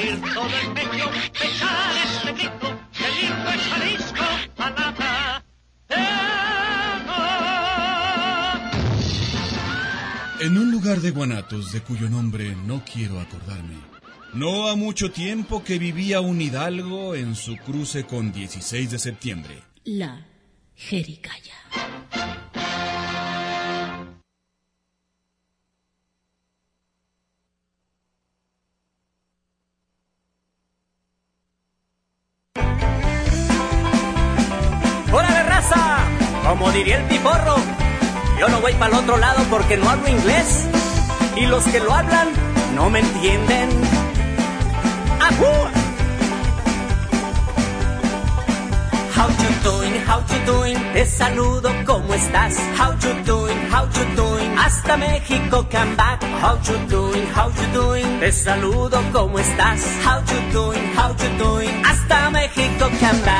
abrir todo el pecho, echar este grito, que lindo es Jalisco, palabra de amor. En un lugar de Guanatos de cuyo nombre no quiero acordarme, no ha mucho tiempo que vivía un hidalgo en su cruce con 16 de septiembre. La Jericaya. Porque no hablo inglés. Y los que lo hablan no me entienden. ¡Ajú! How you doing, how you doing, te saludo, ¿cómo estás? How you doing, how you doing, hasta México come back. How you doing, how you doing, te saludo, ¿cómo estás? How you doing, how you doing, hasta México come back.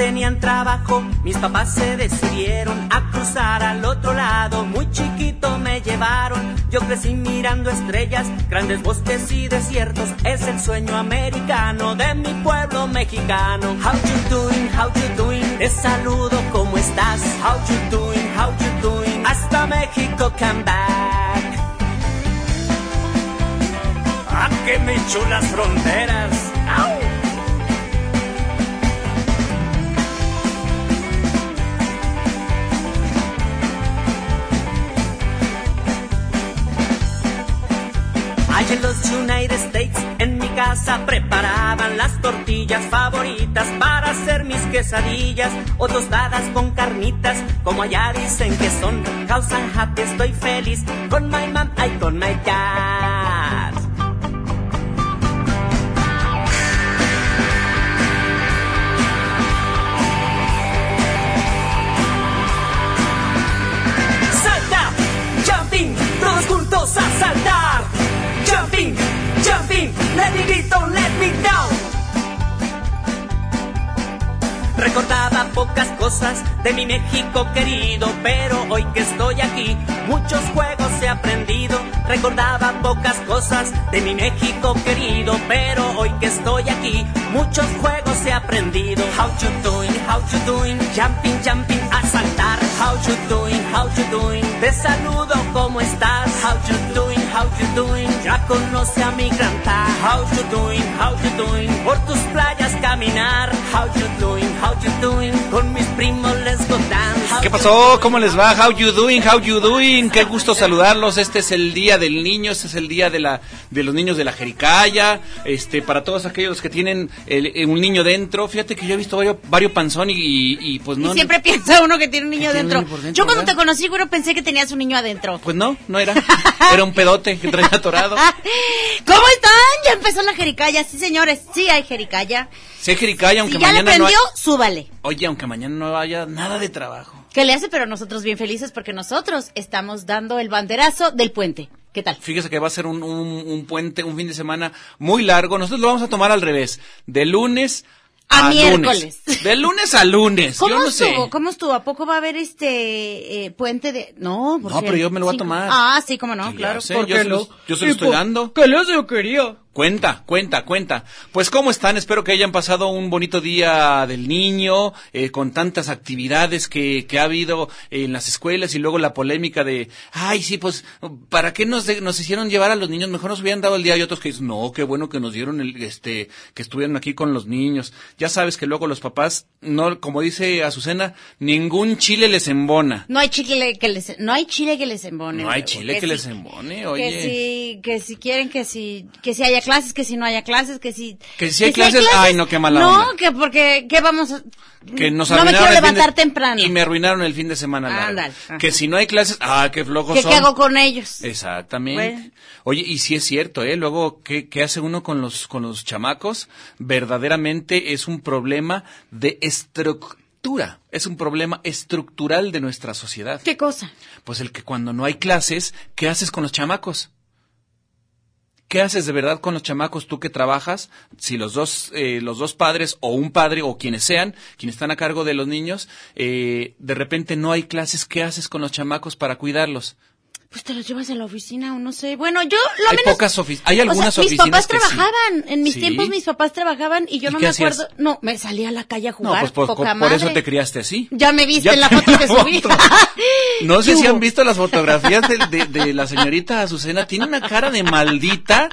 Tenían trabajo, mis papás se decidieron a cruzar al otro lado. Muy chiquito me llevaron, yo crecí mirando estrellas, grandes bosques y desiertos. Es el sueño americano de mi pueblo mexicano. How you doing, how you doing, te saludo, ¿cómo estás? How you doing, how you doing, hasta México come back. ¡Ah, que me chulas fronteras! En mi casa preparaban las tortillas favoritas para hacer mis quesadillas o tostadas con carnitas, como allá dicen que son. House and happy, estoy feliz con my mom y con my dad. Salta, jumping, todos juntos a saltar. Jumping, jumping, let me beat, don't let me down. Recordaba pocas cosas de mi México querido, pero hoy que estoy aquí, muchos juegos he aprendido. Recordaba pocas cosas de mi México querido, pero hoy que estoy aquí, muchos juegos he aprendido. How you doing, how you doing, jumping, jumping, a saltar. How you doing, how you doing, te saludo, ¿cómo estás? How you doing, how you doing, ya conoce a mi granta. How you doing, how you doing, por tus playas caminar. How you doing, how you doing, con mis primos les go dance. ¿Qué pasó? ¿Cómo les va? How you doing? How you doing? Qué gusto saludarlos. Este es el día del niño, este es el día de la de los niños de la Jericaya. Este para todos aquellos que tienen el- eh, un niño dentro. Fíjate que yo he visto varios, varios panzón y, y, y, pues no. y siempre piensa uno que tiene un niño Que tiene un dentro. niño por dentro, Yo cuando ¿verdad? te conocí, güero, pensé que tenías un niño adentro. Pues no, no era. Era un pedote que traía atorado. ¿Cómo están? Ya empezó la jericaya. Sí, señores, sí hay jericaya. Sé Jericaya, Si aunque ya le mañana no prendió, hay- súbale. Oye, aunque mañana no haya nada de trabajo. ¿Qué le hace? Pero nosotros bien felices porque nosotros estamos dando el banderazo del puente. ¿Qué tal? Fíjese que va a ser un, un, un puente, un fin de semana muy largo. Nosotros lo vamos a tomar al revés. De lunes A a, miércoles. lunes. De lunes a lunes. ¿Cómo Yo no estuvo? sé. ¿Cómo estuvo? ¿A poco va a haber este eh, puente de...? No, ¿por No, pero yo me lo voy a tomar. Ah, sí, cómo no, claro. sé, ¿Por yo qué se no? yo se lo ¿Y estoy por dando. ¿Qué yo quería? Cuenta, cuenta, cuenta. Pues cómo están, espero que hayan pasado un bonito día del niño, eh, con tantas actividades que, que ha habido en las escuelas y luego la polémica de, ay, sí, pues, ¿para qué nos, de- nos hicieron llevar a los niños? Mejor nos hubieran dado el día y otros que dicen, no, qué bueno que nos dieron el, este, que estuvieron aquí con los niños. Ya sabes que luego los papás, no, como dice Azucena, ningún chile les embona. No hay chile que les, no hay chile que les embone. No hay chile que les sí- embone, oye. Que si, que si quieren que si, que si haya clases, que si no haya clases, que si. Que si hay clases, ay, no, qué mala No, onda. que porque, ¿qué vamos a, que nos no me quiero de- levantar temprano. y me arruinaron el fin de semana ajá. que si no hay clases ah qué flojos ¿Qué, son qué hago con ellos? exactamente Bueno. oye y si es cierto eh luego qué, qué hace uno con los con los chamacos verdaderamente es un problema de estructura es un problema estructural de nuestra sociedad ¿Qué cosa? pues el que cuando no hay clases qué haces con los chamacos ¿Qué haces de verdad con los chamacos tú que trabajas? Si los dos, eh, los dos padres o un padre o quienes sean, quienes están a cargo de los niños, eh, de repente no hay clases, ¿qué haces con los chamacos para cuidarlos? Pues te los llevas a la oficina o no sé. Bueno, yo lo Hay menos... pocas ofi- hay algunas o sea, mis oficinas papás que sí. trabajaban. En mis Sí. tiempos mis papás trabajaban y yo ¿Y no me hacías? acuerdo. No, me salía a la calle a No, jugar. pues por, poca por eso madre. te criaste así. Ya me viste Ya en la foto que subí. No sé ¿Qué si han visto las fotografías de, de- de la señorita Azucena. Tiene una cara de maldita.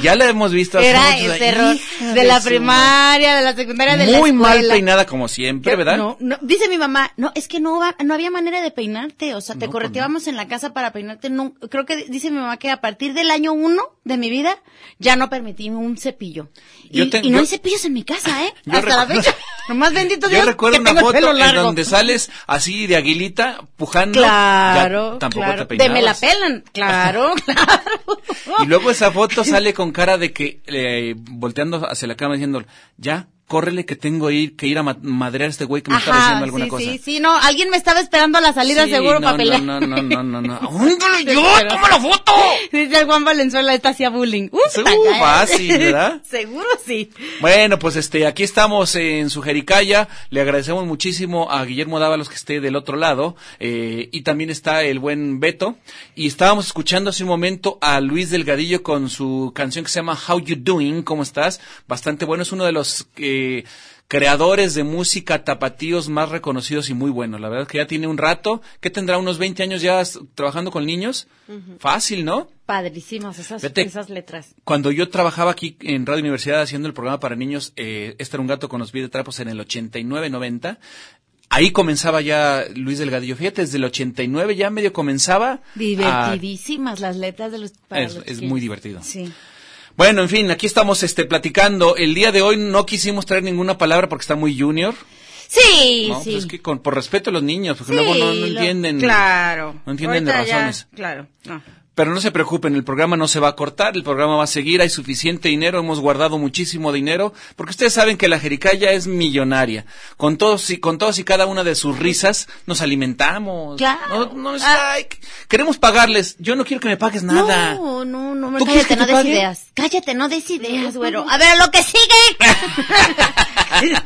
Ya la hemos visto. hace Era años. terror Hija de la su primaria, de la secundaria, de la Muy mal escuela. peinada como siempre, ¿verdad? No, no, dice mi mamá, no, es que no, va- no había manera de peinarte, o sea, te No, pues correteábamos en la casa para peinarte, no, creo que dice mi mamá que a partir del año uno de mi vida ya no permití un cepillo. Y, Yo te- y no yo- hay cepillos en mi casa, ¿eh? Hasta la fecha. Nomás bendito Dios Yo recuerdo que una tengo foto en donde sales así de aguilita, pujando. Claro, Ya tampoco claro. te de me la peinabas. pelan, claro, claro. Y luego esa foto sale con cara de que, eh, volteando hacia la cama diciendo, ya, córrele que tengo ir, que ir a ma- madrear a este güey que me estaba Ajá, haciendo alguna sí, cosa. sí, sí, no, alguien me estaba esperando a la salida Sí, seguro no, para pelear. No, no, no, no, no, no. ¡Ándale, yo! ¡Toma la foto! Dice Juan Valenzuela, esta hacía bullying. Uh, ¿eh? fácil, ¿verdad? Seguro sí. Bueno, pues este, aquí estamos en su Jericaya. Le agradecemos muchísimo a Guillermo Dávalos que esté del otro lado. eh, y también está el buen Beto. Y estábamos escuchando hace un momento a Luis Delgadillo con su canción que se llama How You Doing, ¿cómo estás? Bastante bueno, es uno de los eh, creadores de música tapatíos más reconocidos y muy buenos. La verdad que ya tiene un rato, que tendrá unos 20 años ya trabajando con niños. Fácil, ¿no? Padrísimos esas, Vete. esas letras. Cuando yo trabajaba aquí en Radio Universidad haciendo el programa para niños, eh, este era un gato con los pies de trapos en el 89-90. Ahí comenzaba ya Luis Delgadillo. Fíjate, desde el 89 ya medio comenzaba. a- Divertidísimas las letras de los para Es- los es muy divertido. Sí. Bueno, en fin, aquí estamos este, platicando. El día de hoy no quisimos traer ninguna palabra porque está muy junior. Sí, ¿no? sí. Pues es que con, por respeto a los niños, porque Sí, luego no, no lo- entienden. Claro. No entienden de ya, razones. claro. no. Pero no se preocupen, el programa no se va a cortar, el programa va a seguir, hay suficiente dinero, hemos guardado muchísimo dinero, porque ustedes saben que la Jericaya es millonaria. Con todos y con todas y cada una de sus risas nos alimentamos. Claro. No, no es- Ah. ay, queremos pagarles. Yo no quiero que me pagues nada. No, no, no, ¿Tú cállate, que no des ideas. Cállate, no des ideas, güero. A ver, lo que sigue.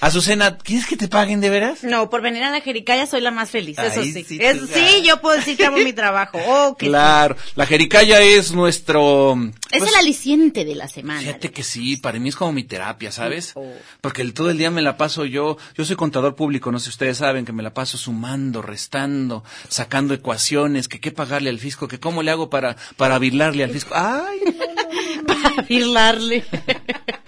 Azucena, ¿quieres que te paguen de veras? no, por venir a la Jericaya soy la más feliz, eso Ay, sí. sí, Eso sí, yo puedo decir que amo mi trabajo. Oh, que sí. Claro, la Jericaya es nuestro... Es pues, el aliciente de la semana. Fíjate que sí, para mí es como mi terapia, ¿sabes? Oh. Porque el, todo el día me la paso yo, yo soy contador público, no sé si ustedes saben que me la paso sumando, restando, sacando ecuaciones, que qué pagarle al fisco, que cómo le hago para, para virlarle al fisco. Ay, Para birlarle.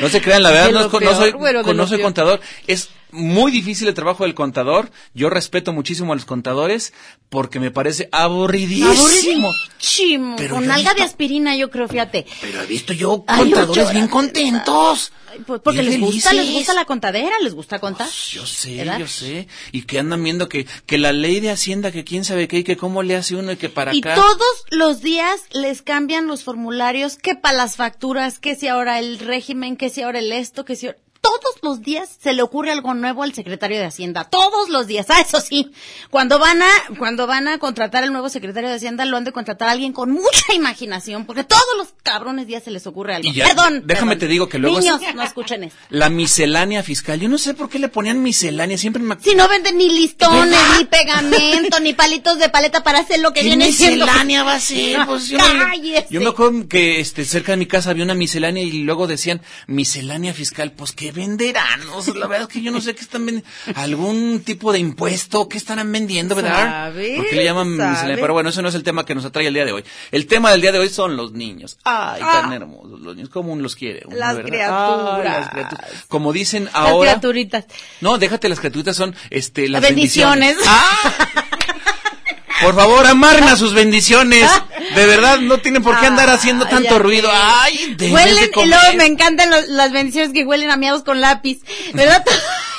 no se crean, la verdad, no, peor, soy, no soy peor. contador. Es muy difícil el trabajo del contador. Yo respeto muchísimo a los contadores porque me parece aburridísimo. Aburridísimo. Pero Con alga de aspirina, yo creo, fíjate. Pero he visto yo contadores bien contentos. Ay, pues porque les gusta, les gusta la contadera, les gusta contar. Pues, yo sé, ¿verdad? yo sé. Y que andan viendo que, que la ley de Hacienda, que quién sabe qué, y que cómo le hace uno y que para Y acá. todos los días les cambian los formularios, que para las facturas, que si ahora el régimen, que si ahora el esto, que si ahora... Todos los días se le ocurre algo nuevo al secretario de Hacienda. Todos los días. Ah, eso sí. Cuando van a, cuando van a contratar al nuevo secretario de Hacienda, lo han de contratar a alguien con mucha imaginación, porque todos los cabrones días se les ocurre algo. Y ya, perdón. déjame perdón. te digo que luego Niños, es- no escuchen eso. La miscelánea fiscal. Yo no sé por qué le ponían miscelánea. Siempre me. Si no venden ni listones, ¿Verdad? ni pegamento, ni palitos de paleta para hacer lo que ¿Qué viene siendo. miscelánea va a ser? Pues yo, me, yo me acuerdo que este, cerca de mi casa había una miscelánea y luego decían miscelánea fiscal. Pues, ¿qué venderán? O sea, la verdad es que yo no sé qué están vendiendo. ¿Algún tipo de impuesto? ¿Qué estarán vendiendo, verdad? ¿Sabe? ¿Por qué le llaman. Pero bueno, eso no es el tema que nos atrae el día de hoy. El tema del día de hoy son los niños. Ay, tan hermosos los niños. ¿Cómo uno los quiere? uno, Las criaturas. Ay, las criaturas. Como dicen Las ahora. criaturitas. No, déjate, las criaturitas son este, las bendiciones. bendiciones. ¡Ah! Por favor, amarren a sus bendiciones. De verdad, no tienen por qué andar haciendo tanto ruido. Ay, debes Huelen, de y comer. luego me encantan los- las bendiciones que huelen a miados con lápiz. ¿Verdad?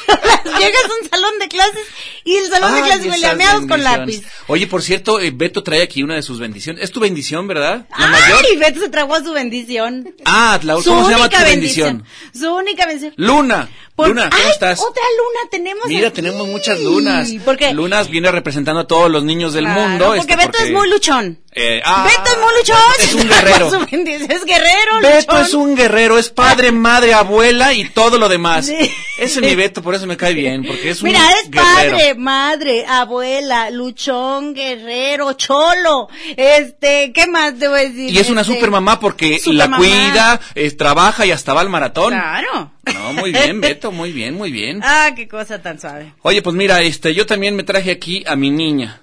Llegas a un salón de clases y el salón de clases huele a esas miados con lápiz. Oye, por cierto, eh, Beto trae aquí una de sus bendiciones. Es tu bendición, ¿verdad? La mayor. ¡Ay! Beto se tragó a su bendición. Ah, la, Su ¿cómo se llama tu bendición? Su única bendición. Luna. Por- Luna, ¿cómo ¡Ay! estás? Otra luna tenemos Mira, aquí. tenemos muchas lunas. ¿Por qué? Lunas viene representando a todos los niños del Claro, mundo. Porque este, Beto es muy luchón. Eh, ah, Beto es muy luchón. Es un guerrero. es guerrero, Beto luchón. es un guerrero, es padre, madre, abuela y todo lo demás. Sí. Ese es mi Beto, por eso me cae bien, porque es un Mira, es guerrero. padre, madre, abuela, luchón, guerrero, cholo. Este, ¿qué más te voy a decir? Y es una Este, super mamá porque supermamá. la cuida, eh, trabaja y hasta va al maratón. Claro. No, muy bien, Beto, muy bien, muy bien. Ah, qué cosa tan suave. Oye, pues mira, este, yo también me traje aquí a mi niña.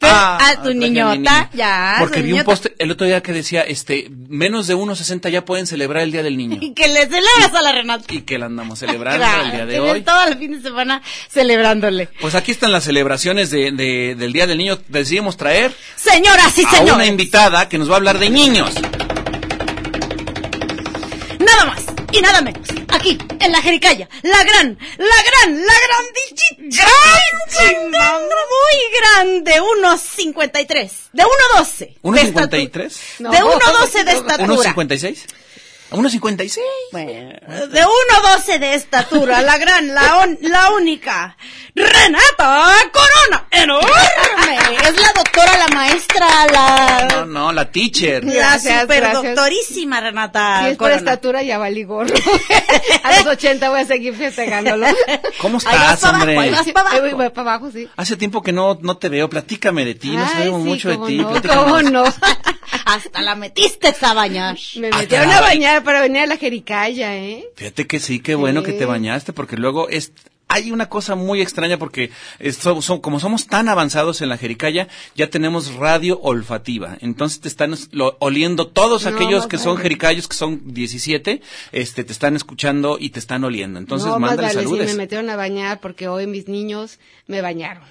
Pero, ah, tu traje a mi niñota, ya, Porque vi un post el otro día que decía, este, menos de 1.60 ya pueden celebrar el Día del Niño. Y que le celebras a la Renata. Y que la andamos celebrando Claro, el día de hoy. todo el fin de semana celebrándole. Pues aquí están las celebraciones de, de- del Día del Niño. Decidimos traer Señoras y a señores. una invitada que nos va a hablar de niños. Y nada menos. Aquí, en la Jericaya, la gran, la gran, la grandísima, muy grande, 1.53, de 1.12. de ¿1.53? estatura. De 1.12 de estatura. ¿1.56? ¿1.56? Bueno, de 1.12 de estatura, la gran, la, on- la única, Renata Corona, enorme. Es la doctora, la maestra, No, la, no, la teacher. la superdoctorísima Renata Si es por estatura, ya valí gorro. a los 80 voy a seguir festejándolo. ¿Cómo Ahí vas estás, para hombre? abajo, ahí vas para abajo. Ahí voy, voy para abajo, sí. Hace tiempo que no, no te veo. Platícame de ti. No Ay, sabemos sí, mucho de ti. no. ¿Cómo no? Hasta la metiste a bañar. Me metieron a bañar para venir a la Jericaya, ¿eh? Fíjate que sí, qué bueno que te bañaste, porque luego es hay una cosa muy extraña porque so- como somos tan avanzados en la Jericaya, ya tenemos radio olfativa. Entonces te están es- lo- oliendo todos No, aquellos que son jericayos, que son 17, este, te están escuchando y te están oliendo. Entonces, no, mándale vale, sí, me metieron a bañar porque hoy mis niños me bañaron.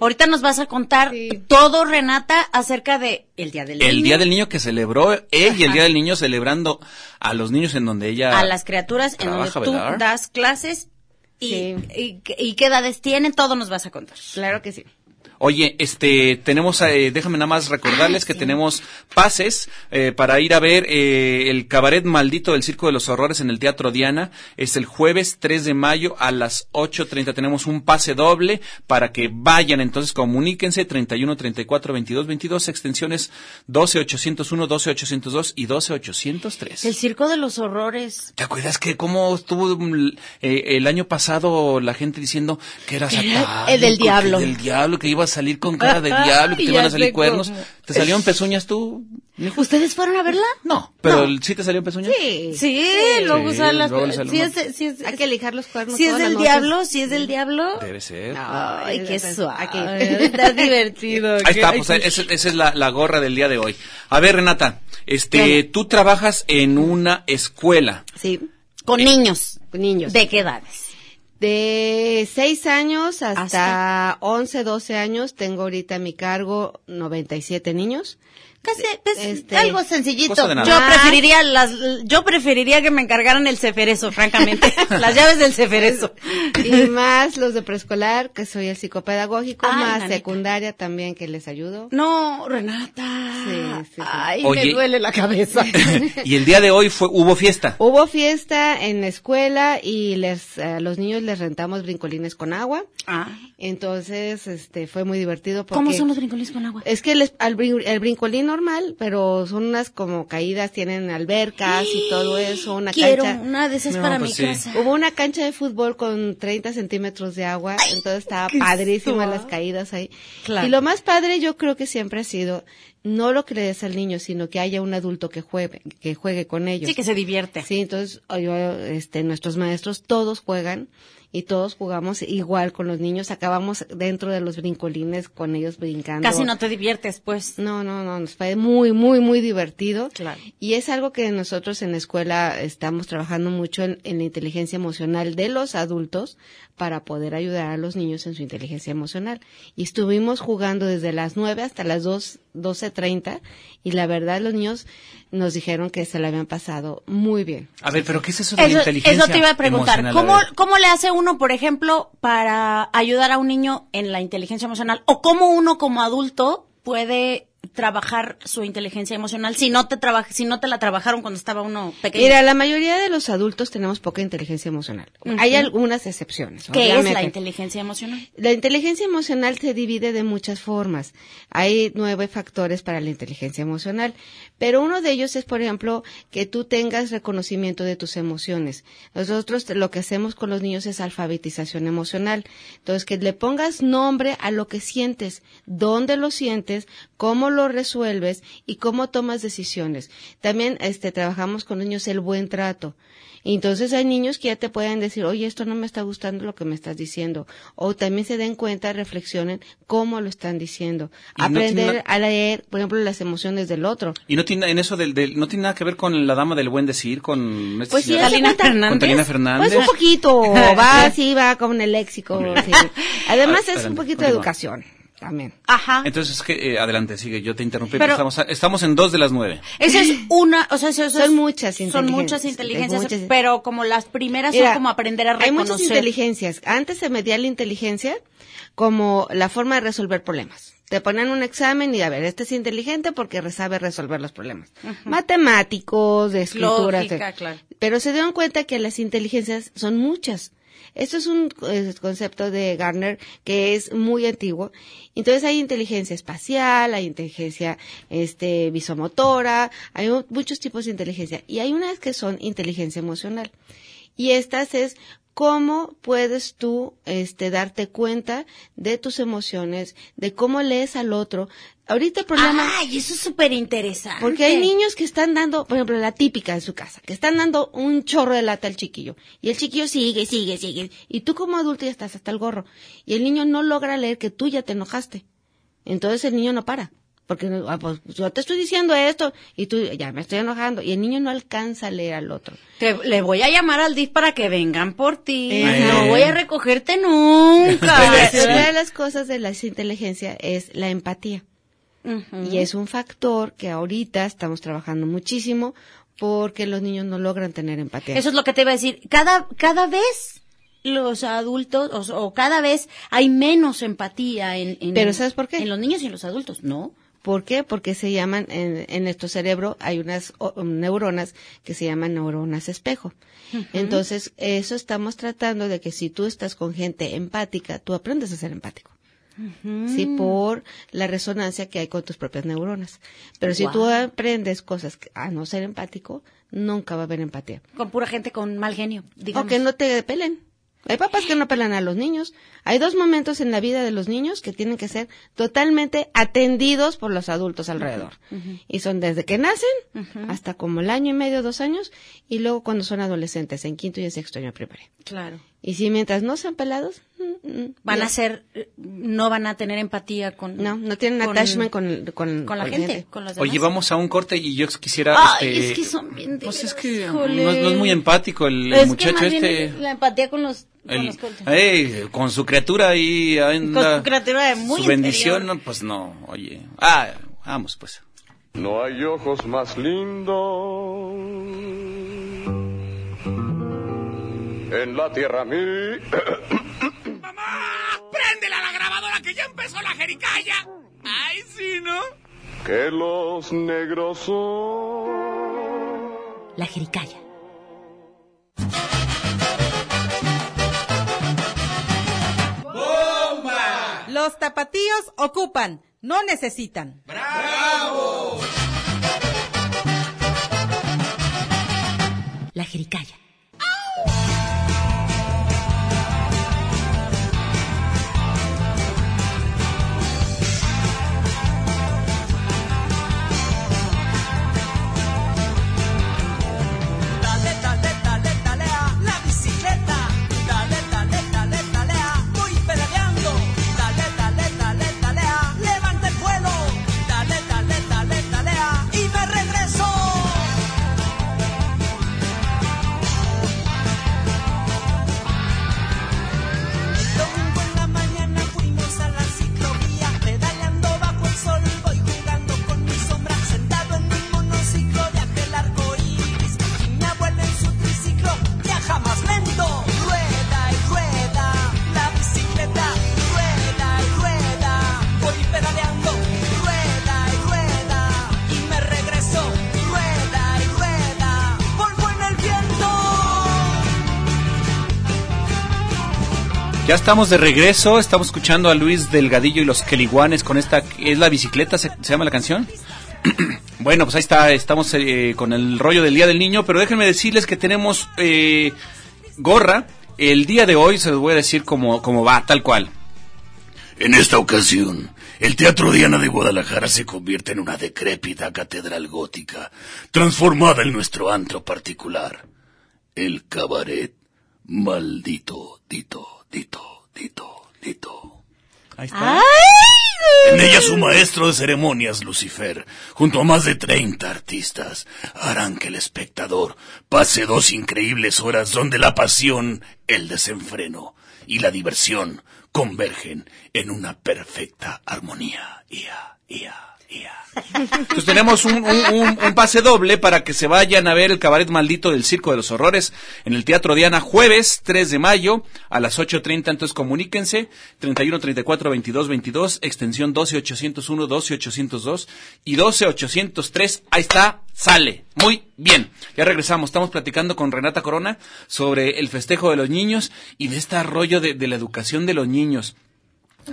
Ahorita nos vas a contar Sí. todo, Renata, acerca de el Día del Niño. El Día del Niño que celebró él y el Día del Niño celebrando a los niños en donde ella... a las criaturas en donde tú ¿verdad? das clases y, Sí. y, y qué edades tienen, todo nos vas a contar. Claro que sí. Oye, este, tenemos, eh, déjame nada más recordarles que tenemos pases eh, para ir a ver eh, el cabaret maldito del Circo de los Horrores en el Teatro Diana. Es el jueves 3 de mayo a las 8.30. Tenemos un pase doble para que vayan. Entonces comuníquense 31 34 22 22, extensiones 12 801, 12 802 y 12 803. El Circo de los Horrores. ¿Te acuerdas que cómo estuvo mm, eh, el año pasado la gente diciendo que era satánico, el del que diablo. del diablo, que iba a salir con cara de diablo, que te iban a salir cuernos? cómo. ¿Te salieron pezuñas tú? mijo? ¿Ustedes fueron a verla? No, pero No. ¿sí te salieron pezuñas? Sí. Sí, luego Sí, las luego le sale si es, si es, Hay que lijar los cuernos si es las del diablo, si es del diablo. Debe ser. Ay, qué suave. Está divertido. Ahí está, pues esa, esa es la, la gorra del día de hoy. A ver, Renata, este, tú trabajas en una escuela. Sí. Con niños. Niños. ¿De qué edades? De 6 años hasta, Hasta- 11, 12 años tengo ahorita a mi cargo 97 niños. Casi, pues, Este, algo sencillito. Yo Ah. preferiría las, yo preferiría que me encargaran el ceferezo, francamente. las llaves del ceferezo. Y más los de preescolar, que soy el psicopedagógico, Ay, más secundaria también que les ayudo. No, Renata. Sí, sí, sí. Ay, Oye. me duele la cabeza. y el día de hoy fue, hubo fiesta. Hubo fiesta en la escuela y les, a los niños les rentamos brincolines con agua. ah. Entonces, este, fue muy divertido porque... ¿Cómo son los brincolines con agua? Es que les- al brin- el brincolín normal, pero son unas como caídas, tienen albercas y todo eso, una Quiero cancha. una de esas No, para pues mi sí. casa. Hubo una cancha de fútbol con 30 centímetros de agua, entonces estaba padrísima las caídas ahí. Claro. Y lo más padre yo creo que siempre ha sido no lo que le des al niño, sino que haya un adulto que juegue, que juegue con ellos. Sí, que se divierte. Sí, entonces yo, este, nuestros maestros todos juegan y todos jugamos igual con los niños. Acabamos dentro de los brincolines con ellos brincando. Casi no te diviertes, pues. No, no, no, nos fue muy, muy, muy divertido. Claro. Y es algo que nosotros en la escuela estamos trabajando mucho en, en la inteligencia emocional de los adultos para poder ayudar a los niños en su inteligencia emocional. Y estuvimos jugando desde las 9 hasta las 2, 12.30 y la verdad los niños nos dijeron que se la habían pasado muy bien. A ver, pero ¿qué es eso de la Eso, inteligencia eso te iba a preguntar. emocional? ¿Cómo. ¿Cómo le hace uno, por ejemplo, para ayudar a un niño en la inteligencia emocional? ¿O cómo uno como adulto puede trabajar su inteligencia emocional si no te traba- si no te la trabajaron cuando estaba uno pequeño? Mira, la mayoría de los adultos tenemos poca inteligencia emocional. Hay algunas excepciones. ¿Qué es la inteligencia emocional? La inteligencia emocional se divide de muchas formas. Hay nueve factores para la inteligencia emocional, pero uno de ellos es, por ejemplo, que tú tengas reconocimiento de tus emociones. Nosotros lo que hacemos con los niños es alfabetización emocional. Entonces, que le pongas nombre a lo que sientes, dónde lo sientes, cómo lo resuelves y cómo tomas decisiones. También este, trabajamos con niños el buen trato. Y Entonces hay niños que ya te pueden decir, oye, esto no me está gustando lo que me estás diciendo. O también se den cuenta, reflexionen cómo lo están diciendo. Y Aprender a leer, por ejemplo, las emociones del otro. Y no tiene en eso del, del- no tiene nada que ver con la dama del buen decir, con esta Pues sí, Talina Fernández. con Talina Fernández. Pues un poquito, va así, va con el léxico. sí. Además Ah, es un poquito de educación también. Ajá. Entonces, es que, eh, adelante, sigue, yo te interrumpí, Pero- pero estamos, estamos en dos de las nueve. Esa es una, o sea, eso, eso Son es- muchas Son inteligencias, muchas inteligencias, muchas- pero como las primeras Mira, son como aprender a Hay reconocer. muchas inteligencias. Antes se medía la inteligencia como la forma de resolver problemas. Te ponían un examen y a ver, este es inteligente porque sabe resolver los problemas. Matemáticos, de escritura. Lógica, claro. Pero se dieron cuenta que las inteligencias son muchas. Esto es un eh, concepto de Garner que es muy antiguo. Entonces hay inteligencia espacial, hay inteligencia este, visomotora, hay mu- muchos tipos de inteligencia. Y hay unas que son inteligencia emocional. Y estas es cómo puedes tú este, darte cuenta de tus emociones, de cómo lees al otro. Ahorita el problema... Ay, eso es súper interesante. Porque hay niños que están dando, por ejemplo, la típica de su casa, que están dando un chorro de lata al chiquillo. Y el chiquillo sigue, sigue, sigue. Y tú como adulto ya estás hasta el gorro. Y el niño no logra leer que tú ya te enojaste. Entonces el niño no para. Porque ah, pues, yo te estoy diciendo esto y tú ya me estoy enojando. Y el niño no alcanza a leer al otro. Te- le voy a llamar al DIF para que vengan por ti. No voy a recogerte nunca. Una de las cosas de la inteligencia es la empatía. Y es un factor que ahorita estamos trabajando muchísimo porque los niños no logran tener empatía. Eso es lo que te iba a decir. Cada, cada vez los adultos, o, o cada vez hay menos empatía en, en- Pero ¿sabes por qué? En los niños y en los adultos, ¿no? ¿Por qué? Porque se llaman, en, en nuestro cerebro hay unas o- neuronas que se llaman neuronas espejo. Entonces, eso estamos tratando de que si tú estás con gente empática, tú aprendes a ser empático. Sí, por la resonancia que hay con tus propias neuronas. Pero si tú aprendes cosas a no ser empático, nunca va a haber empatía. Con pura gente con mal genio, digamos. O que no te pelen. Hay papás que no pelan a los niños. Hay dos momentos en la vida de los niños que tienen que ser totalmente atendidos por los adultos alrededor. Y son desde que nacen hasta como el año y medio, dos años, y luego cuando son adolescentes, en quinto y en sexto año primaria. Claro. Y si mientras no sean pelados, Van ya. a ser, no van a tener empatía con... No, no tienen attachment con, con, con la gente, con los demás. Oye, vamos a un corte y yo quisiera... Ay, este, es que son bien de Pues es que no, no es muy empático el Es que muchacho más bien este... La empatía con los... con el- los con su criatura ahí anda... Con su criatura de muy Su bendición, no, pues no, oye. Ah, vamos pues. No hay ojos más lindos en la tierra mí. ¡Préndela la grabadora que ya empezó la jericaya! ¡Ay, sí, ¿no? que los negros son. La jericaya. Los tapatíos ocupan, no necesitan. La jericaya. Ya estamos de regreso, estamos escuchando a Luis Delgadillo y los Queliguanes con esta, ¿es la bicicleta? ¿Se, llama la canción? bueno, pues ahí está, estamos eh, con el rollo del Día del Niño, pero déjenme decirles que tenemos eh, gorra. El día de hoy se los voy a decir cómo, cómo va, tal cual. En esta ocasión, el Teatro Diana de Guadalajara se convierte en una decrépita catedral gótica, transformada en nuestro antro particular, el cabaret maldito, dito, dito, dito, dito. Ahí está. En ella su maestro de ceremonias, Lucifer, junto a más de 30 artistas, harán que el espectador pase dos increíbles horas donde la pasión, el desenfreno y la diversión convergen en una perfecta armonía. Ia, ia, ia. Entonces tenemos un, un- un- un pase doble para que se vayan a ver el cabaret maldito del Circo de los Horrores en el Teatro Diana jueves 3 de mayo a las 8.30. Entonces comuníquense 31 34 22 22 extensión 12 801 12 802 y 12 803. Ahí está, sale. Muy bien. Ya regresamos. Estamos platicando con Renata Corona sobre el festejo de los niños y de este rollo de, de la educación de los niños.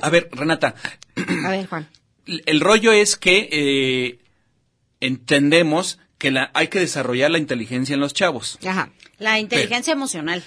A ver, Renata, A ver, Juan. El rollo es que eh, entendemos que la, hay que desarrollar la inteligencia en los chavos. Ajá. La inteligencia emocional.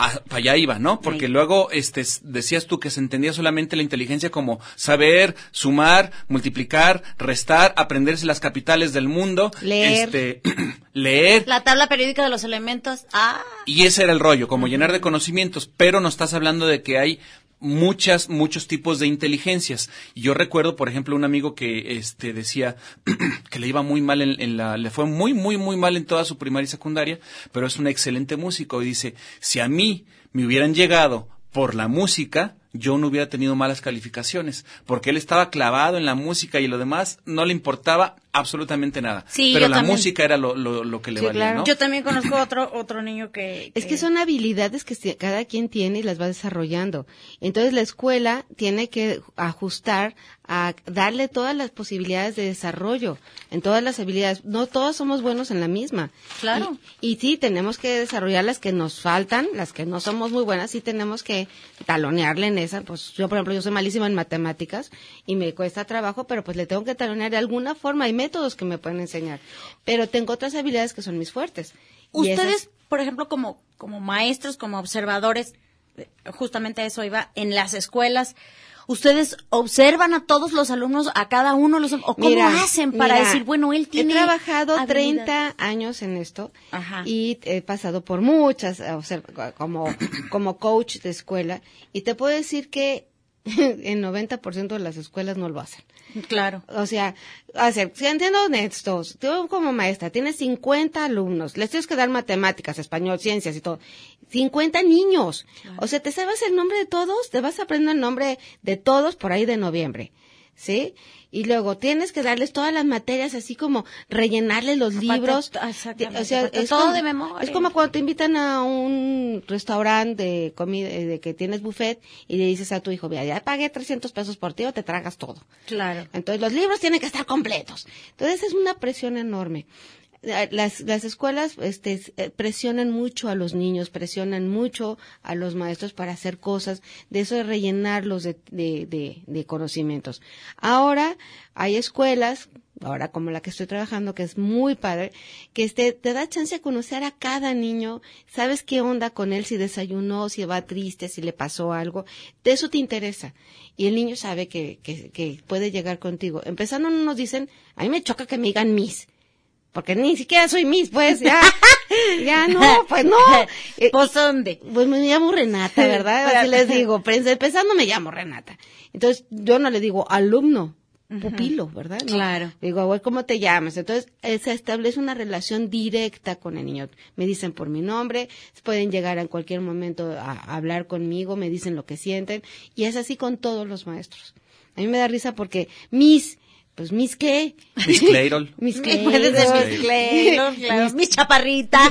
Ah, para allá iba, ¿no? Porque Sí. luego este, decías tú que se entendía solamente la inteligencia como saber, sumar, multiplicar, restar, aprenderse las capitales del mundo, Leer. este, leer, La tabla periódica de los elementos. Ah, y ese era el rollo, como llenar de conocimientos, pero no estás hablando de que hay muchas, muchos tipos de inteligencias. Y yo recuerdo, por ejemplo, un amigo que este decía que le iba muy mal en, en la, le fue muy, muy, muy mal en toda su primaria y secundaria, pero es un excelente músico. Y dice, si a mí me hubieran llegado por la música, yo no hubiera tenido malas calificaciones, porque él estaba clavado en la música y lo demás no le importaba absolutamente nada. Sí, pero yo la también. música era lo, lo, lo que le Sí, valía, claro. ¿no? yo también conozco otro otro niño que, Es que son habilidades que cada quien tiene y las va desarrollando. Entonces la escuela tiene que ajustar a darle todas las posibilidades de desarrollo en todas las habilidades. No todos somos buenos en la misma. Claro. Y, y sí, tenemos que desarrollar las que nos faltan, las que no somos muy buenas, sí tenemos que talonearle en esa. Pues yo, por ejemplo, yo soy malísima en matemáticas y me cuesta trabajo, pero pues le tengo que talonear de alguna forma. Hay métodos que me pueden enseñar. Pero tengo otras habilidades que son mis fuertes. Esas- Ustedes, por ejemplo, como, como maestros, como observadores, justamente a eso iba, en las escuelas, ¿ustedes observan a todos los alumnos, a cada uno, los, o cómo Mira, hacen para mira, decir, bueno, él tiene He trabajado habilidad? 30 años en esto Ajá. y he pasado por muchas, como, como coach de escuela, y te puedo decir que el 90% de las escuelas no lo hacen. Claro. O sea, sea, siendo honestos, tú como maestra tienes 50 alumnos, les tienes que dar matemáticas, español, ciencias y todo. 50 niños. O sea, ¿te sabes el nombre de todos? Te vas a aprender el nombre de todos por ahí de noviembre. ¿Sí? Y luego tienes que darles todas las materias, así como rellenarles los Aparte, libros. O sea, es todo como, de memoria. Es como cuando te invitan a un restaurante de comida, eh, de que tienes buffet y le dices a tu hijo, mira, ya pagué 300 pesos por ti o te tragas todo. Claro. Entonces los libros tienen que estar completos. Entonces es una presión enorme. Las, las escuelas este, eh, presionan mucho a los niños, presionan mucho a los maestros para hacer cosas, de eso de rellenarlos de, de, de, de conocimientos. Ahora hay escuelas, ahora como la que estoy trabajando, que es muy padre, que este, te da chance de conocer a cada niño, sabes qué onda con él, si desayunó, si va triste, si le pasó algo, de eso te interesa. Y el niño sabe que, que, que puede llegar contigo. Empezando no nos dicen, a mí me choca que me digan Miss. Porque ni siquiera soy Miss, pues, ya, ya no, pues no. ¿Pues dónde? pues me llamo Renata, ¿verdad? Así les digo, empezando me llamo Renata. Entonces, yo no le digo alumno, pupilo, ¿verdad? No. Claro. Digo, güey, ¿cómo te llamas? Entonces, eh, se establece una relación directa con el niño. Me dicen por mi nombre, pueden llegar en cualquier momento a, a hablar conmigo, me dicen lo que sienten, y es así con todos los maestros. A mí me da risa porque mis, pues mis qué? Miss Clayroll. Mis Puede ser mis claro, mis chaparritas,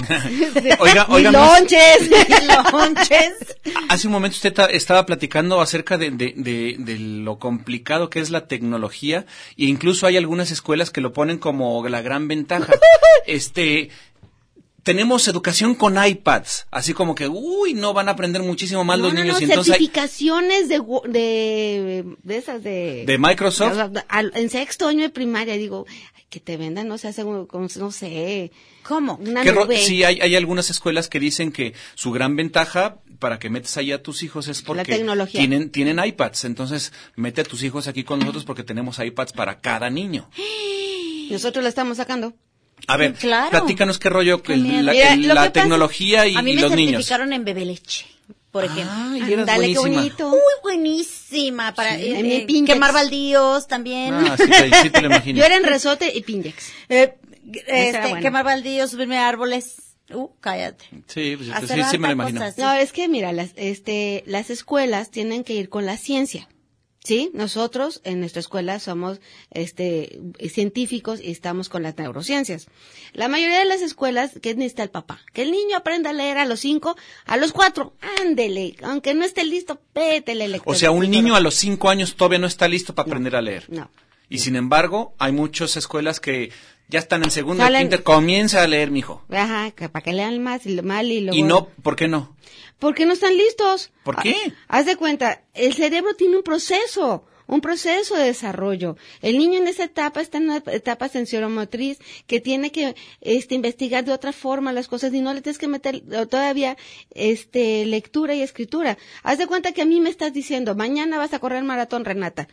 Oiga, mis oiga, Miss- lonches. mis lonches. Hace un momento usted ta- estaba platicando acerca de, de, de- de lo complicado que es la tecnología e incluso hay algunas escuelas que lo ponen como la gran ventaja. Este, tenemos educación con iPads, así como que, uy, no van a aprender muchísimo más los no, no, niños. no, y entonces hay- certificaciones de, de, de esas de... de Microsoft. Al- En sexto año de primaria, digo, que te vendan, no sé, hace un- como, no sé. ¿Cómo? Una ¿Qué ro- nube. sí, hay, hay algunas escuelas que dicen que su gran ventaja para que metes ahí a tus hijos es porque tecnología. tienen tienen iPads. Entonces, mete a tus hijos aquí con nosotros porque tenemos iPads para cada niño. Nosotros la estamos sacando. A ver, Claro. platícanos qué rollo Qué la, Mira, la que pasa- tecnología y, a mí y me los niños. certificaron en bebé leche, por ejemplo. Ay, eras Dale, qué bonito. Uy, buenísima. Para Sí. eh, eh, quemar baldíos también. Ah, sí, sí te lo imagino. Yo era en resote y Pindex. Eh, era este, bueno. quemar baldíos, subirme a árboles. Uh, cállate. Sí, pues, sí, sí me lo imagino. cosas. No, es que mira, las, este, las escuelas tienen que ir con la ciencia. ¿Sí? Nosotros en nuestra escuela somos este, científicos y estamos con las neurociencias. La mayoría de las escuelas, ¿qué necesita el papá? Que el niño aprenda a leer a los cinco, a los cuatro, ándele, aunque no esté listo, pétele. O sea, un niño a los cinco años todavía no está listo para aprender a leer. No. Y sin embargo, hay muchas escuelas que ya están en segundo y Salen- kinder, comienza a leer, mijo. Ajá, que para que lean más y mal y luego... Y no, ¿por qué no? Porque no están listos. ¿Por qué? Ah, Haz de cuenta, el cerebro tiene un proceso, un proceso de desarrollo. El niño en esa etapa está en una etapa sensoromotriz que tiene que este, investigar de otra forma las cosas y no le tienes que meter todavía este, lectura y escritura. Haz de cuenta que a mí me estás diciendo, mañana vas a correr maratón, Renata.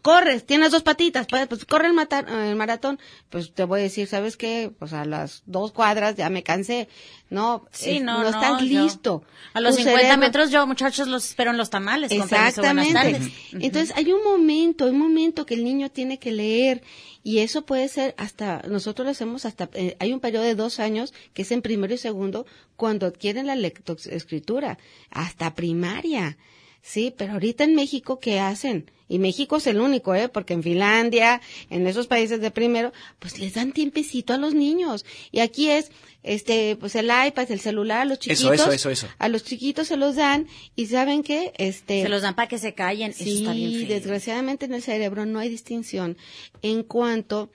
Corres, tienes dos patitas, pues, pues corre el, mata- el maratón. Pues te voy a decir, ¿sabes qué? Pues a las dos cuadras ya me cansé. No, Sí, no, no. estás listo. A los Tu 50 cerebro- metros yo, muchachos, los espero en los tamales. con permiso, buenas Exactamente. tardes. Entonces hay un momento, un momento que el niño tiene que leer y eso puede ser hasta, nosotros lo hacemos hasta, eh, hay un periodo de dos años que es en primero y segundo cuando adquieren la lectoescritura, hasta primaria. Sí, pero ahorita en México, ¿qué hacen? Y México es el único, ¿eh? Porque en Finlandia, en esos países de primero, pues les dan tiempecito a los niños. Y aquí es, este, pues el iPad, el celular, a los chiquitos. eso, eso, eso. A los chiquitos se los dan y ¿saben qué? Este, Se los dan para que se callen. Eso está bien Sí, feo. desgraciadamente en el cerebro no hay distinción en cuanto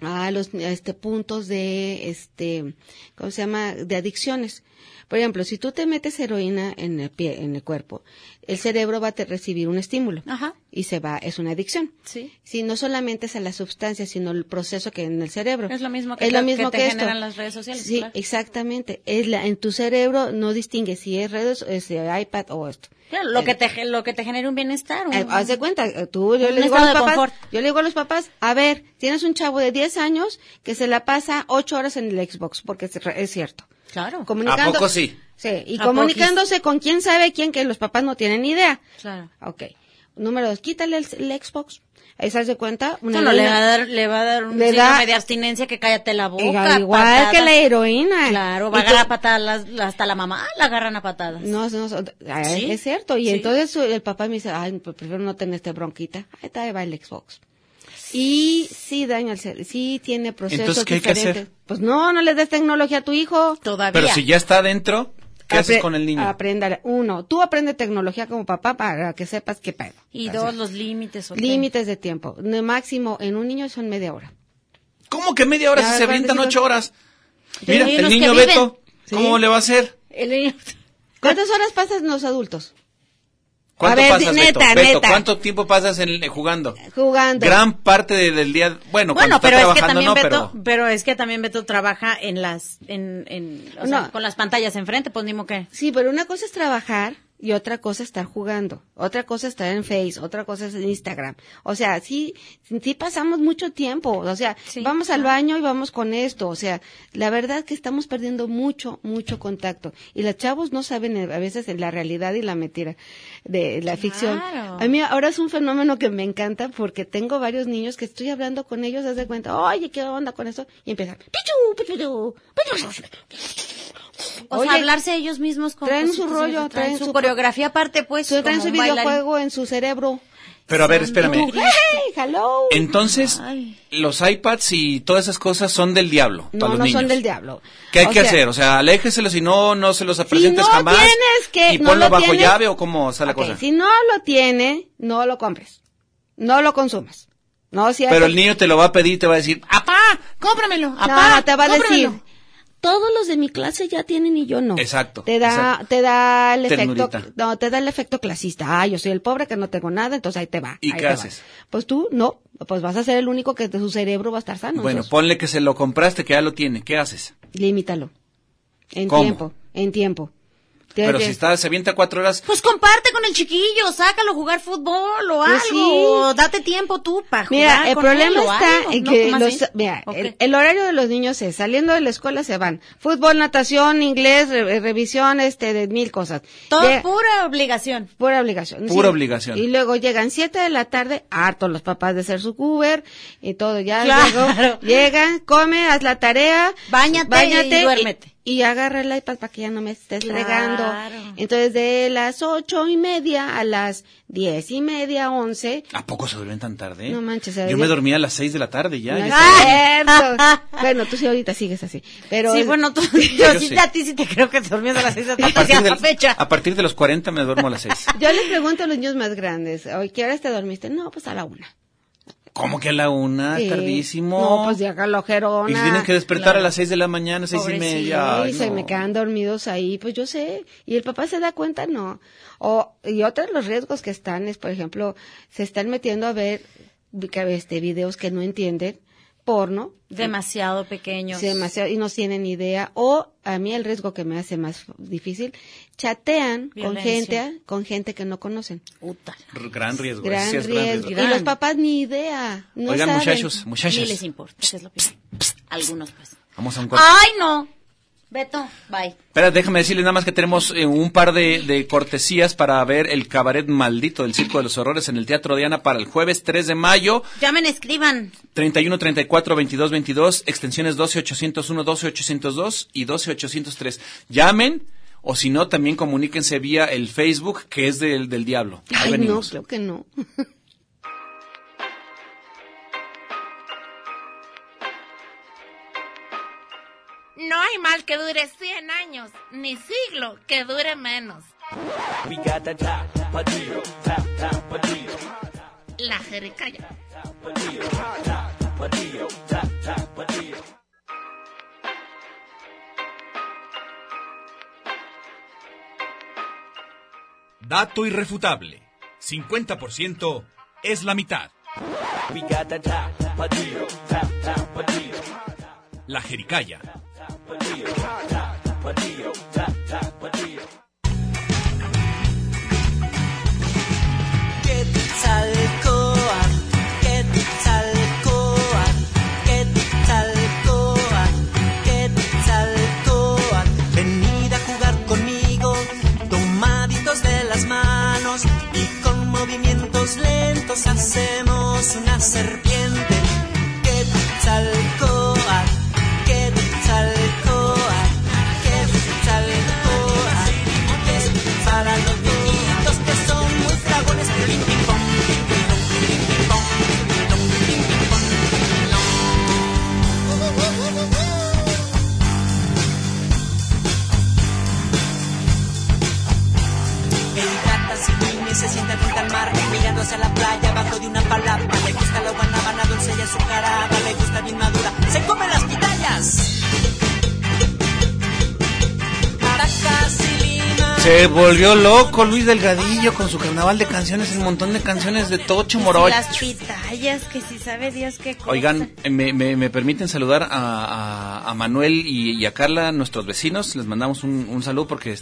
a los este puntos de este ¿cómo se llama? de adicciones. Por ejemplo, si tú te metes heroína en el pie, en el cuerpo, el cerebro va a te- recibir un estímulo Ajá. y se va, es una adicción. Sí. Si no solamente es a la sustancia, sino el proceso que en el cerebro. Es lo mismo que es lo mismo que que, te esto. generan las redes sociales, Sí, claro. exactamente. Es la, en tu cerebro no distingue si es redes, es iPad o esto. Claro, lo Eh, que te lo que te genere un bienestar. un- eh, haz de cuenta, eh, tú, yo le digo a los papás, confort. yo le digo a los papás, a ver, tienes un chavo de 10 años que se la pasa 8 horas en el Xbox, porque es, es cierto. Claro. Comunicando, ¿A poco sí? Sí, y ¿A comunicándose con quién sabe quién, que los papás no tienen ni idea. Claro. Ok. Número dos, quítale el, el Xbox. Ahí se hace cuenta. Una no le va a dar, le va a dar un Le síndrome da- de abstinencia que cállate la boca. Igual, patadas. que la heroína. Claro, va a agarrar a patadas hasta la mamá la agarran a patadas. No, no, ah, Sí. es cierto. Y Sí. entonces el papá me dice, ay, pues prefiero no tener este bronquita. Ahí está, ahí va el Xbox. Y sí daña el cerebro, sí tiene procesos Entonces, ¿qué hay que diferentes. hacer? Pues no, no le des tecnología a tu hijo. Todavía. Pero si ya está adentro, ¿qué haces con el niño? Aprenda, uno, tú aprende tecnología como papá para que sepas qué pedo. Y Así. dos, los límites. ¿ok? Límites de tiempo. De máximo en un niño son media hora. ¿Cómo que media hora si se ¿cuántos avientan ocho horas? Mira, el niño. Beto, ¿cómo Sí. le va a hacer? El niño- ¿Cuántas horas pasan los adultos? ¿Cuánto A ver, pasas, neta, Beto? Beto, neta. ¿cuánto tiempo pasas en, eh, jugando? Jugando. Gran parte de- del día, bueno, cuando Bueno, está pero es que trabajando también no, Beto, pero... pero... es que también Beto trabaja en las, en, en, o sea, No. con las pantallas enfrente, pues que. Sí, pero una cosa es trabajar y otra cosa es estar jugando. Otra cosa es estar en Face, otra cosa es en Instagram. O sea, sí, sí pasamos mucho tiempo. O sea, Sí, vamos al baño y vamos con esto. O sea, la verdad que estamos perdiendo mucho, mucho contacto. Y los chavos no saben eh, a veces la realidad y la mentira de la ficción. Claro. A mí ahora es un fenómeno que me encanta porque tengo varios niños que estoy hablando con ellos, haz de cuenta, oye, ¿qué onda con eso? Y empiezan, pichu, pichu, pichu. O Oye, sea, hablarse ellos mismos con traen su rollo, traen traen su su- coreografía aparte, pues. Traen como su un bailarín. videojuego en su cerebro. Pero a ver, espérame. ¡Hey, hello! Entonces, Ay. los iPads y todas esas cosas son del diablo no, para los no niños. son del diablo. ¿Qué hay O que sea, hacer? O sea, aléjeselos y no, no se los Si presentes no jamás. tienes que... y no ponlo lo bajo tienes- llave o cómo está la cosa. Si no lo tiene, no lo compres. No lo consumas. No, si Pero el niño te lo va a pedir y te va a decir, ¡Apá! ¡Cómpramelo! ¡Apá! No, te va a decir, cómpramelo". Todos los de mi clase ya tienen y yo no. Exacto, Te da, exacto. te da el efecto, no, te da el efecto clasista. Ah, yo soy el pobre que no tengo nada, entonces ahí te va. ¿Y ahí qué haces? Pues tú, no, pues vas a ser el único que de su cerebro va a estar sano. Bueno, entonces, ponle que se lo compraste, que ya lo tiene. ¿Qué haces? limítalo. En ¿Cómo? tiempo, en tiempo. Pero si está, se avienta cuatro horas, Pues comparte con el chiquillo, sácalo a jugar fútbol o Pues algo. Date tiempo tú para jugar Mira, el con problema él está en que ¿Cómo los, mira, el, el horario de los niños es saliendo de la escuela se van fútbol, natación, inglés, re- revisión, este, de mil cosas. Todo Llega- pura obligación. Pura obligación. Pura obligación. Y luego llegan siete de la tarde, hartos los papás de ser su cuber y todo, ya Claro. luego llegan, come, haz la tarea, Báñate y duérmete. Y, y agarra el iPad para que ya no me estés Claro. fregando. Entonces de las ocho y media a las diez y media, once, ¿a poco se duermen tan tarde? No manches, Yo yo- me dormía a las seis de la tarde ya. no ya bueno, tú sí ahorita sigues así. Pero sí, bueno, tú, yo, Yo sí, sí. a ti sí te creo que te dormías a las seis de la a, tarde partir a la del- fecha. a partir de los 40 me duermo a las seis. yo le pregunto a los niños más grandes, oye, ¿qué horas te dormiste? No, pues a la una. ¿Cómo que a la una? Sí. Tardísimo. No, pues ya la ojerona. Y tienen que despertar Claro. a las seis de la mañana, seis y media. Ay, y se no. me quedan dormidos ahí, pues yo sé. Y el papá se da cuenta, no. O, y otro de los riesgos que están es, por ejemplo, se están metiendo a ver este, videos que no entienden, porno, Demasiado pequeños. sí, demasiado, y no tienen idea. O a mí el riesgo que me hace más difícil, chatean con gente, con gente que no conocen. Gran riesgo. Gran sí es riesgo. gran Y los papás ni idea. No Oigan, saben. muchachos, Ni muchachas. les importa, es lo. Algunos, pues. Vamos a un corte. ¡Ay, no! Beto, bye. Espera, déjame decirles nada más que tenemos eh, un par de, de cortesías para ver el cabaret maldito del Circo de los Horrores en el Teatro Diana para el jueves 3 de mayo, Llamen, escriban. 31 34 22 22, extensiones 12 801, 12 802 y 12 803. Llamen o si no, también comuníquense vía el Facebook que es del, del diablo. Ahí Ay, no, creo que no. hay mal que dure 100 años, ni siglo que dure menos. La jericaya. Dato irrefutable. 50% es la mitad. La jericaya. Quetzalcóatl, Quetzalcóatl, Quetzalcóatl, Quetzalcóatl. Venid a jugar conmigo, tomaditos de las manos y con movimientos lentos hacemos una serpiente. Quetzalcóatl, palapa. Le gusta la guanábana dulce y azucarada, le gusta bien madura. ¡Se come las pitayas! Caracas y Lima. Se volvió loco Luis Delgadillo con su carnaval de canciones, un montón de canciones de Tocho Morocho. Las pitayas, que si sabe Dios qué cosa. Oigan, eh, me, me, me permiten saludar a, a, a Manuel y, y a Carla, nuestros vecinos. Les mandamos un, un saludo porque...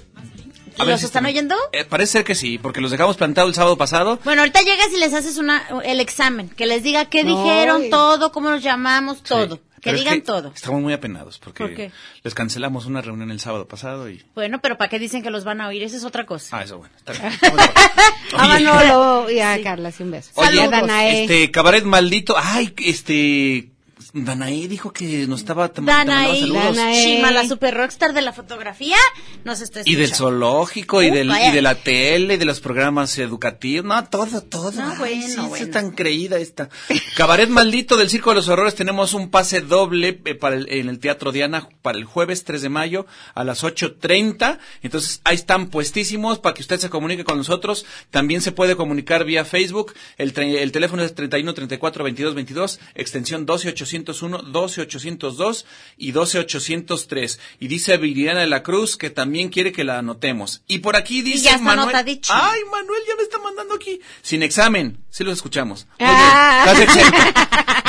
a ¿Y ver los si están oyendo? Eh, parece ser que sí, porque los dejamos plantado el sábado pasado. Bueno, ahorita llegas y les haces una, el examen, que les diga qué No, dijeron, todo, cómo nos llamamos, todo. Que Pero es digan todo. Estamos muy apenados porque les cancelamos una reunión el sábado pasado y... Bueno, pero ¿para qué dicen que los van a oír? Esa es otra cosa. Ah, eso bueno. Está bien. A Manolo y a Carla, sí, un beso. Oye, Danae. este, cabaret maldito. Ay, este... Danae dijo que nos estaba Danaí, saludos. Shima, la super rockstar de la fotografía, nos está Y del escuchando. zoológico, y, Uh, del, y de la tele, y de los programas educativos. No, todo, todo. No, Ay, bueno, sí, bueno. Es tan creída esta. Cabaret maldito del Circo de los Horrores. Tenemos un pase doble eh, para el- en el Teatro Diana para el jueves 3 de mayo a las 8.30. Entonces, ahí están puestísimos para que usted se comunique con nosotros. También se puede comunicar vía Facebook. El, tre- el teléfono es 31 34 22 22, extensión 12 801, 12802 y 12803. Y dice Viridiana de la Cruz que también quiere que la anotemos. Y por aquí dice ya está Manuel. Ay, Manuel ya me está mandando aquí. Sin examen. Sí los escuchamos. Muy Ah. bien. Estás exento.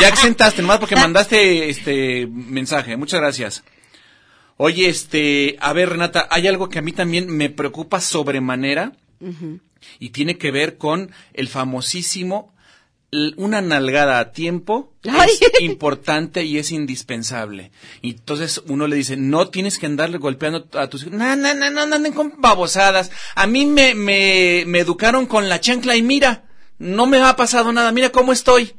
Ya exentaste, nomás porque mandaste este mensaje. Muchas gracias. Oye, este, a ver, Renata, hay algo que a mí también me preocupa sobremanera y tiene que ver con el famosísimo una nalgada a tiempo Ay. es importante y es indispensable. Y entonces uno le dice, no tienes que andarle golpeando a tus hijos. No, no, no, no, no anden con babosadas. A mí me, me, me educaron con la chancla y mira, no me ha pasado nada. Mira cómo estoy.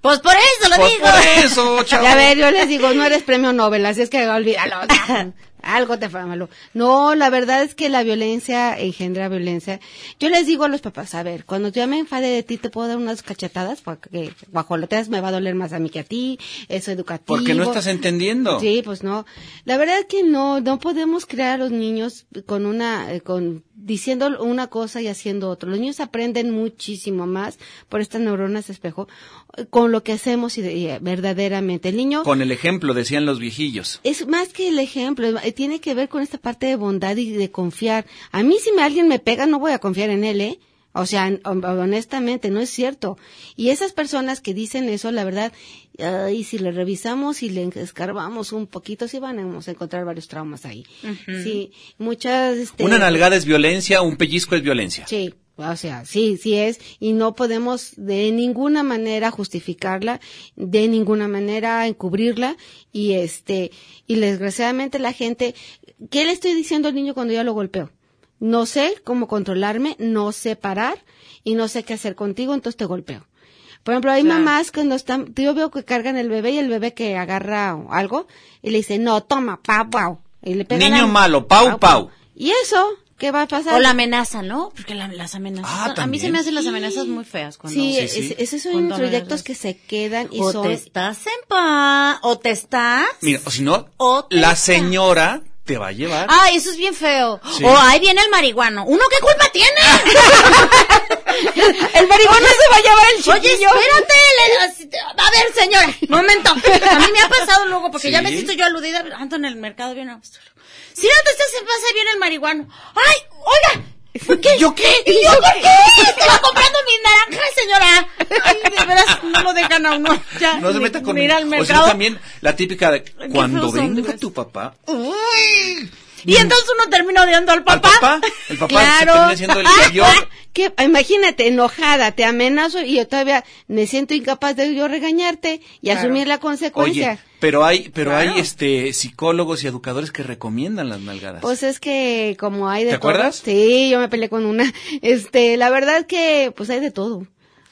Pues por eso lo Pues digo. por eso, chavo. Ya ver, yo les digo, no eres premio Nobel, así es que olvídalo. Algo te fue malo. No, la verdad es que la violencia engendra violencia. Yo les digo a los papás, a ver, cuando yo me enfade de ti, te puedo dar unas cachetadas, porque guajoloteas me va a doler más a mí que a ti, eso educativo. Porque no estás entendiendo. Sí, pues no. La verdad es que no, no podemos crear a los niños con una, eh, con diciendo una cosa y haciendo otra. Los niños aprenden muchísimo más por estas neuronas espejo eh, con lo que hacemos y, de- y, eh, verdaderamente. El niño Con el ejemplo, decían los viejillos. es más que el ejemplo, eh, tiene que ver con esta parte de bondad y de confiar. A mí si me, alguien me pega no voy a confiar en él, ¿eh? O sea, hon- honestamente, no es cierto. Y esas personas que dicen eso, la verdad, y si le revisamos y le escarbamos un poquito, sí van a encontrar varios traumas ahí. Sí, muchas... Este, Una nalgada es violencia, un pellizco es violencia. Sí, o sea, sí, sí es, y no podemos de ninguna manera justificarla, de ninguna manera encubrirla, y este, y desgraciadamente la gente, ¿qué le estoy diciendo al niño cuando yo lo golpeo? No sé cómo controlarme, no sé parar, y no sé qué hacer contigo, entonces te golpeo. Por ejemplo, hay Claro. mamás que no están, yo veo que cargan el bebé y el bebé que agarra algo, y le dice, no, toma, pau, pau. Y le pega Niño la- malo, pau, pau. ¿Y eso? ¿Qué va a pasar? O la amenaza, ¿no? Porque la- las amenazas. Ah, son- a mí se me hacen las amenazas muy feas cuando. Sí, Sí, sí. es- esos son Cuando proyectos que se quedan y o son... te estás en paz, o te estás. Mira, o si no, O la estás. señora te va a llevar. Ay, eso es bien feo. Sí. O ahí viene el marihuano. ¿Uno qué culpa tiene? el marihuana se va a llevar el Oye, chiquillo. espérate. le- a ver, señora, momento. A mí me ha pasado luego, porque ya me siento yo aludida. Ando en el mercado bien. a- Si no te estás en paz, ahí viene el marihuano. ¡Ay, oiga! ¿Por qué? ¿Yo qué? ¿Y yo por qué? Estaba comprando mis naranjas, señora. Ay, de veras, no lo dejan a uno. Ya, No se meta con ir al O si no, mercado. también la típica de cuando venga tu papá. Y entonces uno termina odiando al ¿Al papá. papá? El papá Claro. se termina siendo el. ¿Qué? Imagínate, enojada, te amenazo y yo todavía me siento incapaz de yo regañarte y asumir la consecuencia. Oye, pero hay, pero Claro. hay este psicólogos y educadores que recomiendan las nalgadas. Pues es que como hay de ¿Te todo. acuerdas? Sí, yo me peleé con una. Este, la verdad que pues hay de todo.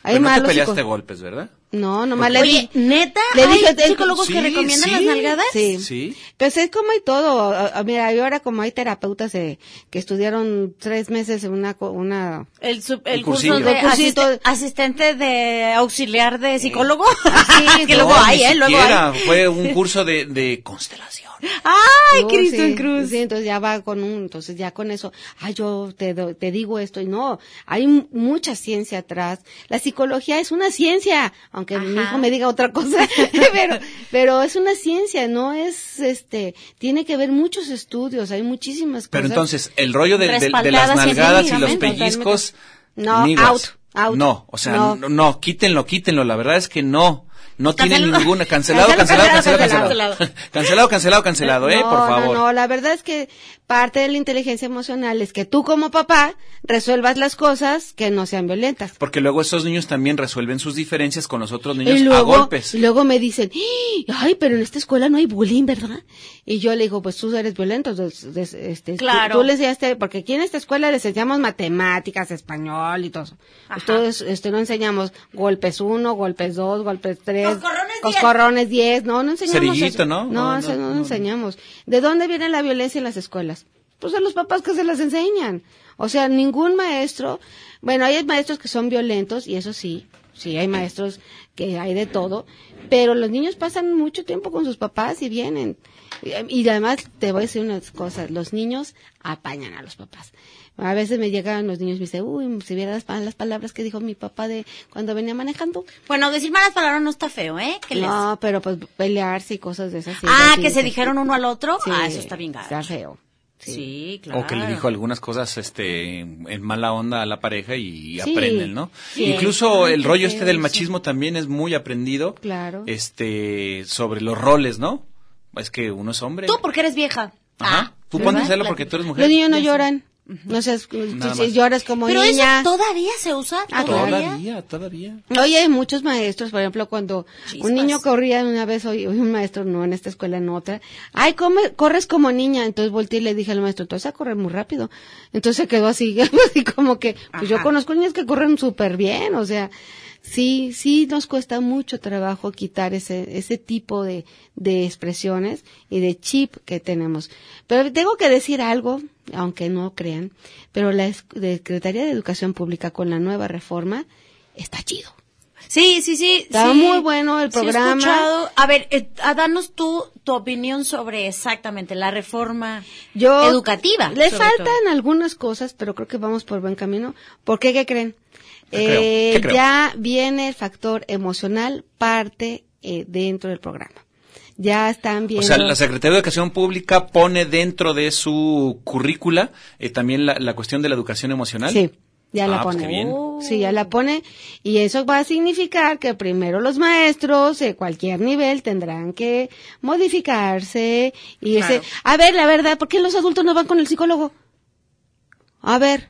Hay pero no te peleaste golpes, ¿verdad? No, nomás le Oye, di- ¿neta? Le ¿Hay dije, el- psicólogos Sí, que recomiendan sí. las nalgadas? Sí. Sí. Pues es como hay todo. A- a- Mira, yo ahora como hay terapeutas eh, que estudiaron tres meses en una, co- una El, sub- el El curso de El cursito. asiste- asistente de auxiliar de psicólogo. Sí, que No, luego hay, ¿eh? Luego siquiera. hay. Fue un curso de, de constelación. Ay, No, Cristo en Cruz. Sí, entonces ya va con un, entonces ya con eso, ay, yo te, te digo esto y no, hay mucha ciencia atrás. La psicología es una ciencia, aunque mi hijo me diga otra cosa, pero, pero es una ciencia, no es, este, tiene que ver muchos estudios, hay muchísimas Pero cosas. entonces, el rollo de, de- de las nalgadas y los pellizcos, No, migas. out, out. No, o sea, No. no. no, quítenlo, quítenlo. La verdad es que no. No tiene Cancelado. ninguna. Cancelado, cancelado, Cancelado, cancelado, cancelado, cancelado. Cancelado, cancelado, cancelado, eh, no, por favor. No, no, la verdad es que parte de la inteligencia emocional es que tú como papá resuelvas las cosas que no sean violentas. Porque luego esos niños también resuelven sus diferencias con los otros niños y a luego, golpes. y luego me dicen, "¡Ah! ay, pero en esta escuela no hay bullying, ¿verdad? Y yo le digo, pues tú eres violento, este, tú- Claro. tú, le enseñaste, porque aquí en esta escuela les enseñamos matemáticas, español y todo eso. Entonces, este, no enseñamos golpes uno, golpes dos, golpes tres, Coscorrones diez. coscorrones diez, no, no enseñamos Cerillito, eso. ¿no? No, No, eso no, no, no. enseñamos. ¿De dónde viene la violencia en las escuelas? Pues a los papás que se las enseñan. O sea, ningún maestro, bueno, hay maestros que son violentos y eso sí, sí hay maestros que hay de todo, pero los niños pasan mucho tiempo con sus papás y vienen. Y, y además te voy a decir unas cosas, los niños apañan a los papás. A veces me llegan los niños y me dicen, uy, si vieras las, las palabras que dijo mi papá de cuando venía manejando. Bueno, decir malas palabras no está feo, ¿eh? ¿Qué les- No, pero pues pelearse y cosas de esas. Ah, que se dijeron uno al otro. Sí, ah, eso está bien gacho. Está feo. Sí, claro. O que le dijo algunas cosas este en mala onda a la pareja y Sí. aprenden, ¿no? Sí. Incluso el rollo este del machismo también es muy aprendido. Claro. Este sobre los roles, ¿no? Es que uno es hombre. Tú porque eres vieja. Ajá. Tú ¿verdad? porque tú eres mujer. Los niños no lloran. No sé, si lloras como Pero niña. eso todavía se usa. Ah, ¿Todavía? Todavía, todavía. Oye, hay muchos maestros, por ejemplo, cuando Chispas. un niño corría una vez, hoy un maestro, no en esta escuela, en otra, ay, come- corres como niña, entonces volteé y le dije al maestro, tú vas a correr muy rápido. Entonces se quedó así, así como que, pues yo conozco niños que corren súper bien, o sea, sí, sí nos cuesta mucho trabajo quitar ese, ese tipo de, de expresiones y de chip que tenemos. Pero tengo que decir algo, aunque no crean, pero la Secretaría de Educación Pública con la nueva reforma está chido. Sí, sí, sí. Está sí. muy bueno el Sí programa. escuchado. A ver, eh, ah, danos tú tu opinión sobre exactamente la reforma Yo educativa. Le faltan todo. algunas cosas, pero creo que vamos por buen camino. ¿Por qué? ¿Qué creen? Eh. Ya viene el factor emocional parte eh, dentro del programa. Ya están O viendo. sea, la Secretaría de Educación Pública pone dentro de su currícula eh, también la, la cuestión de la educación emocional. Sí, ya la Ah, pues pone. qué bien. Sí, ya la pone. Y eso va a significar que primero los maestros de cualquier nivel tendrán que modificarse y Claro. ese, a ver, la verdad, ¿por qué los adultos no van con el psicólogo? A ver,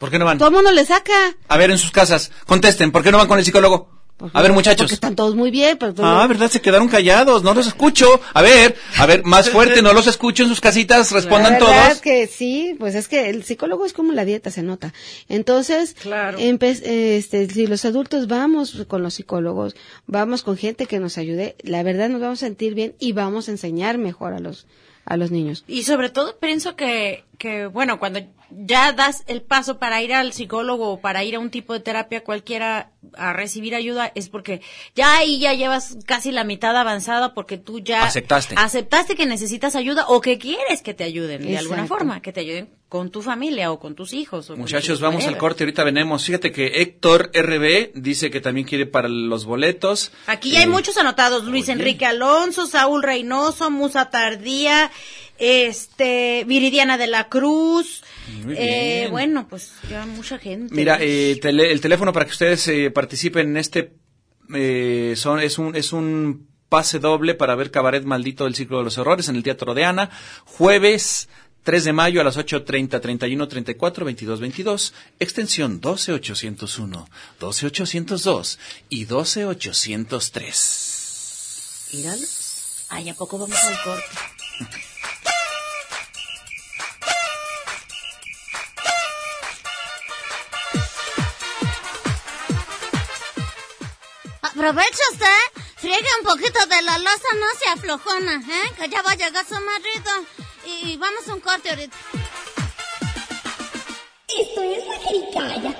¿Por qué no van? todo el mundo le saca. A ver, en sus casas, contesten, ¿por qué no van con el psicólogo? Pues A ver, muchachos. Porque están todos muy bien, pero Ah, ¿verdad? Se quedaron callados, no los escucho. A ver, a ver, más fuerte, no los escucho en sus casitas, respondan la verdad todos. que sí, pues es que el psicólogo es como la dieta, se nota. Entonces, Claro. empe- este, si los adultos vamos con los psicólogos, vamos con gente que nos ayude, la verdad nos vamos a sentir bien y vamos a enseñar mejor a los, a los niños. Y sobre todo pienso que, que, bueno, cuando ya das el paso para ir al psicólogo o para ir a un tipo de terapia cualquiera a recibir ayuda, es porque ya ahí ya llevas casi la mitad avanzada porque tú ya Aceptaste. aceptaste que necesitas ayuda o que quieres que te ayuden de alguna forma, que te ayuden con tu familia o con tus hijos. o Muchachos, tus vamos al corte, ahorita venemos. Fíjate que Héctor RB dice que también quiere para los boletos. Aquí ya hay Eh, muchos anotados. Luis oye. Enrique Alonso, Saúl Reynoso, Musa Tardía, este, Viridiana de la Cruz. Eh, bueno, pues ya mucha gente. Mira, eh, tele- el teléfono para que ustedes eh, participen en este eh, son es un es un pase doble para ver Cabaret Maldito del Ciclo de los Horrores en el Teatro de Ana, jueves 3 de mayo a las 8.30, 31, 34, 22, 22, extensión 12801, 12802 y 12803. Míralo. Ay, ¿a poco vamos al corte? Aprovecha usted, friegue un poquito de la loza, no se aflojona, ¿eh? Que ya va a llegar su marido. Y vamos a un corte ahorita. Esto es la jericaya.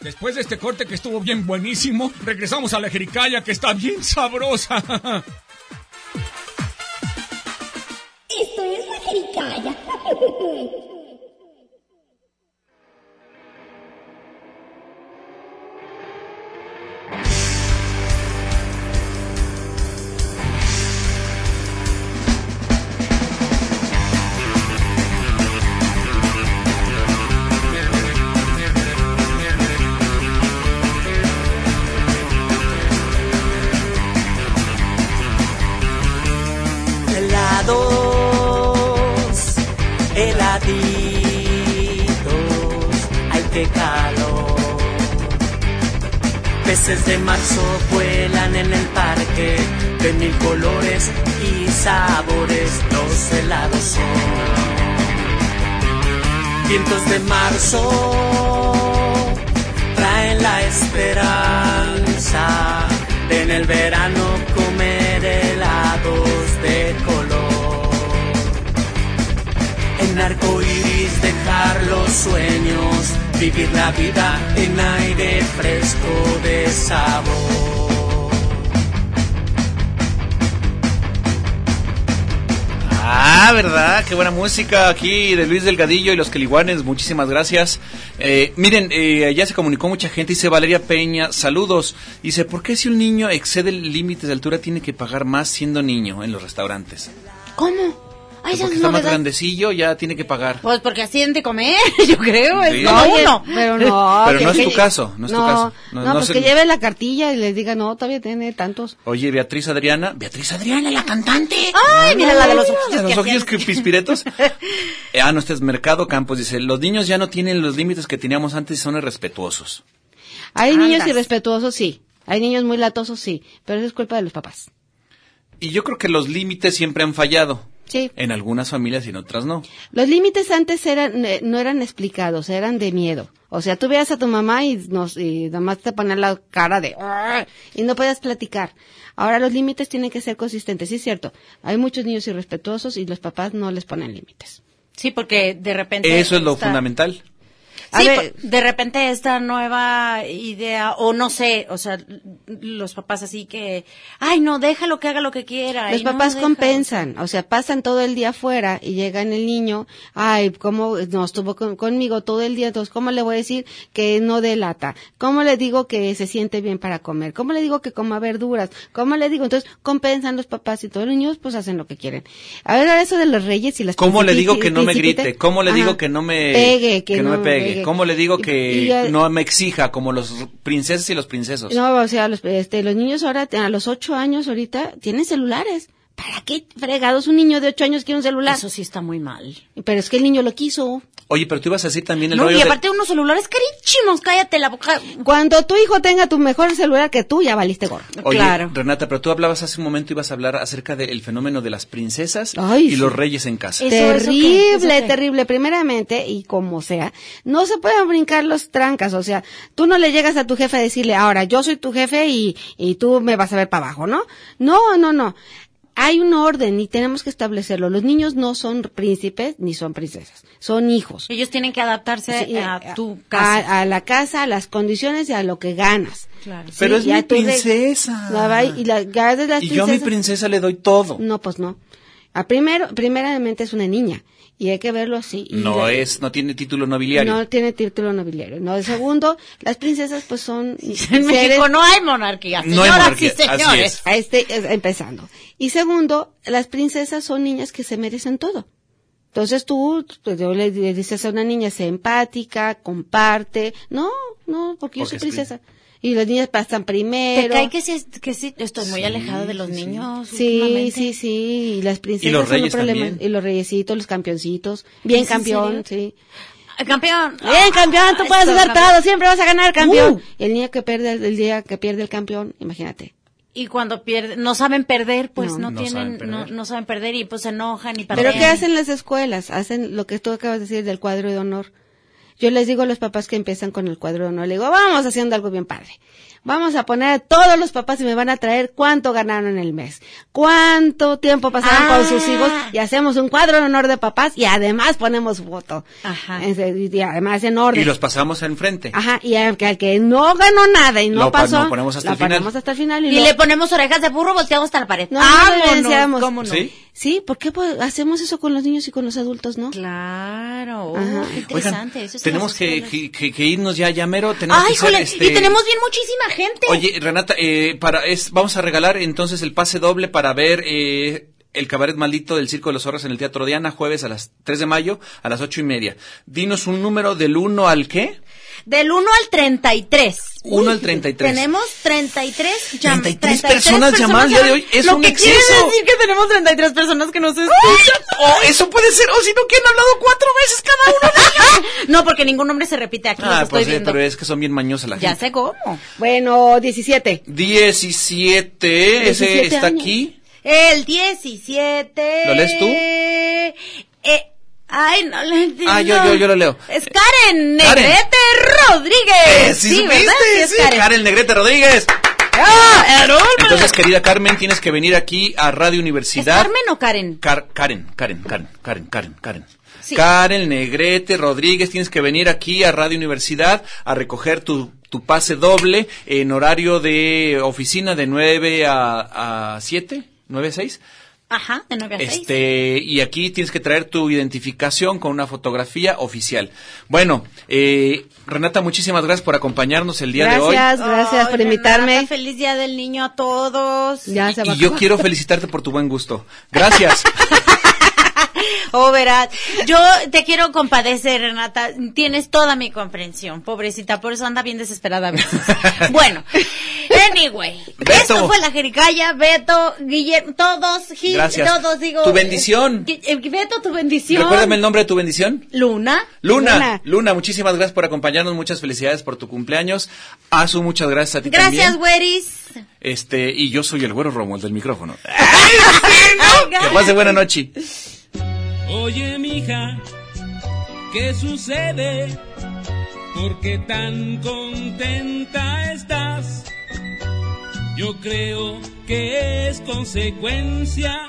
Después de este corte que estuvo bien buenísimo, regresamos a la jericaya que está bien sabrosa. Helados, De marzo vuelan en el parque, de mil colores y sabores, los helados son. Vientos de marzo traen la esperanza de en el verano comer helados de color. En arco iris dejar los sueños, vivir la vida en aire fresco de sabor. Ah, ¿verdad? Qué buena música aquí de Luis Delgadillo y los Queliguanes. Muchísimas gracias. Eh, miren, eh, ya se comunicó mucha gente. Dice Valeria Peña, saludos. Dice, ¿por qué si un niño excede el límite de altura tiene que pagar más siendo niño en los restaurantes? ¿Cómo? Ay, Porque es está más grandecillo, ya tiene que pagar. Pues porque así han de comer, yo creo, es Sí. Oye, uno. Pero no. Pero que- no es que- tu caso, no es tu caso. No- No, no pues se- que lleve la cartilla y les diga, no, todavía tiene tantos. Oye, Beatriz Adriana. Beatriz Adriana, la cantante. Ay, mira la de los ojillos los ojillos que pispiretos. Eh, ah, no, este es Mercado Campos. Dice, los niños ya no tienen los límites que teníamos antes y son irrespetuosos. Hay niños irrespetuosos, sí. Hay niños muy latosos, sí. Pero eso es culpa de los papás. Y yo creo que los límites siempre han fallado. Sí. En algunas familias y en otras no. Los límites antes eran, eh, no eran explicados, eran de miedo. O sea, tú veías a tu mamá y, nos, y nada más te ponían la cara de "Arr", y no podías platicar. Ahora los límites tienen que ser consistentes, sí es cierto. Hay muchos niños irrespetuosos y los papás no les ponen límites. Sí, porque de repente... Eso es lo fundamental. A Sí, ver- de repente esta nueva idea, o no sé, o sea, los papás así que, ay, no, déjalo que haga lo que quiera. Los no papás compensan, o sea, pasan todo el día afuera y llegan el niño, ay, ¿cómo no estuvo con- conmigo todo el día? Entonces, ¿cómo le voy a decir que no delata? ¿Cómo le digo que se siente bien para comer? ¿Cómo le digo que coma verduras? ¿Cómo le digo? Entonces, compensan los papás y todos los niños pues hacen lo que quieren. A ver, ahora eso de los reyes y las ¿Cómo le digo que no me grite? ¿Cómo le digo que no me pegue, que, no, me pegue? ¿Cómo le digo Y- que y ya- no me exija como los princesas y los princesos? No, o sea, los, este, los niños ahora, a los ocho años ahorita, tienen celulares. ¿Para qué fregados un niño de ocho años quiere un celular? Eso sí está muy mal. Pero es que el niño lo quiso. Oye, pero tú ibas a decir también el No, rollo y de- aparte unos celulares carísimos, cállate la boca. Cuando tu hijo tenga tu mejor celular que tú, ya valiste gorro. Oye, Claro. Renata, pero tú hablabas hace un momento, ibas a hablar acerca del fenómeno de las princesas Ay, y sí. los reyes en casa. Eso, ¿eso qué? terrible, ¿Eso qué? terrible. Primeramente, y como sea, no se pueden brincar los trancas. O sea, tú no le llegas a tu jefe a decirle, ahora yo soy tu jefe y, y tú me vas a ver para abajo, ¿no? No, no, no. Hay un orden y tenemos que establecerlo. Los niños no son príncipes ni son princesas, son hijos. Ellos tienen que adaptarse Sí, a eh, tu casa. A, a la casa, a las condiciones y a lo que ganas. Claro. Pero es mi princesa. La va- y la, ya de las Y yo a mi princesa le doy todo. No, pues no. A primero, primeramente es una niña y hay que verlo así. No es, no tiene título nobiliario. No tiene título nobiliario. No, el segundo, las princesas pues son En seres- México no hay monarquía, No hay señoras monarquía, y así señores. es. a este, es- empezando. Y segundo, las princesas son niñas que se merecen todo. Entonces tú, pues, yo le, le dices a una niña, sé empática, comparte. No, no, porque yo Porque soy es princesa. Y las niñas pasan ¿Te primero. cae que sí, es- que sí? Estoy muy alejada de los niños. Sí, sí, sí, y las princesas Y los son reyes un problema. también. Y los reyesitos, los campeoncitos. Bien ¿Es en campeón, sí. Ah, Campeón. Bien campeón, tú Ah, puedes campeón. todo, siempre vas a ganar campeón. Uh. El día que pierde, el día que pierde el campeón, imagínate. Y cuando pierden, no saben perder, pues No. no, No tienen, saben no, no saben perder y pues se enojan y Pero pelean. ¿qué hacen las escuelas? Hacen lo que tú acabas de decir del cuadro de honor. Yo les digo a los papás que empiezan con el cuadro honor, le digo, vamos haciendo algo bien padre. Vamos a poner a todos los papás y me van a traer cuánto ganaron en el mes, cuánto tiempo pasaron Ah. con sus hijos y hacemos un cuadro de honor de papás y además ponemos foto. Ajá. De- Y además en orden. Y los pasamos enfrente. Ajá, y al que, al que no ganó nada y no Lo pa- pasó, lo ponemos hasta lo el final. ponemos hasta el final y, Y lo- le ponemos orejas de burro volteados hasta la pared. No, no, deseamos. ¿Cómo no? ¿Sí? Sí, ¿por qué hacemos eso con los niños y con los adultos, no? Claro, Ajá. qué interesante. Oigan, eso tenemos que, que, que- irnos ya, ya mero. Tenemos Ay, que híjole, este- y tenemos bien muchísima Oye, Renata, eh, para es, vamos a regalar entonces el pase doble para ver eh, el cabaret maldito del Circo de los Zorros en el Teatro Diana, jueves a las 3 de mayo a las ocho y media. Dinos un número del 1 al qué? Del 1 al 33. 1 al 33. Tenemos 33 llam- 33 personas llamadas el día de hoy. Es Lo un que quiere exceso. decir que tenemos 33 personas que nos escuchan. Oh, eso puede ser, o si no, que han hablado cuatro veces cada uno. No, porque ningún nombre se repite aquí, ah, estoy pues, eh, viendo. pero es que son bien mañosas la Ya gente. sé cómo. Bueno, 17. 17, ese 17 está años. aquí. El 17. ¿Lo lees tú? Eh, ay, no le entiendo. Ah, yo, yo, yo lo leo. Es Karen Karen. Negrete Rodríguez. Eh, sí, ¿verdad? supiste, Sí, es sí, Karen. Karen Negrete Rodríguez. ¡Ah! Entonces, querida Carmen, tienes que venir aquí a Radio ¿Es Universidad. Carmen o Karen? Car- Karen, Karen, Karen, Karen, Karen, Karen. Karen, Negrete, Rodríguez, tienes que venir aquí a Radio Universidad a recoger tu, tu pase doble en horario de oficina de 9 a, a 7, 9 a 6. Ajá, de 9 a 6. Este, y aquí tienes que traer tu identificación con una fotografía oficial. Bueno, eh, Renata, muchísimas gracias por acompañarnos el día de hoy. Gracias, gracias por invitarme. Renata, feliz día del niño a todos. Ya se va a Y yo quiero felicitarte por tu buen gusto. Gracias. Oh, verás, yo te quiero compadecer, Renata. Tienes toda mi comprensión, pobrecita, por eso anda bien desesperada a veces. bueno, anyway, Beto. esto fue la Jericaya, Beto, Guillermo, todos, Gil, Gracias. todos, digo. Tu bendición. eh, eh, Beto, tu bendición. Recuérdame el nombre de tu bendición. Luna. Luna, Luna. Luna, muchísimas gracias por acompañarnos, muchas felicidades por tu cumpleaños. Azu, muchas gracias a ti Gracias, también. güeris. Este, y yo soy el güero Romuald del micrófono. Ay, Que pase buena noche. Oye, mija, ¿qué sucede? ¿Por qué tan contenta estás? Yo creo que es consecuencia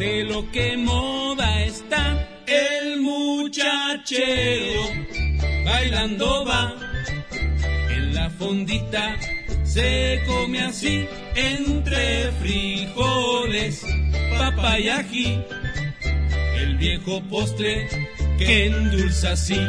de lo que moda está. El muchachero bailando va en la fondita. Se come así entre frijoles, papa y ají el viejo postre que endulza así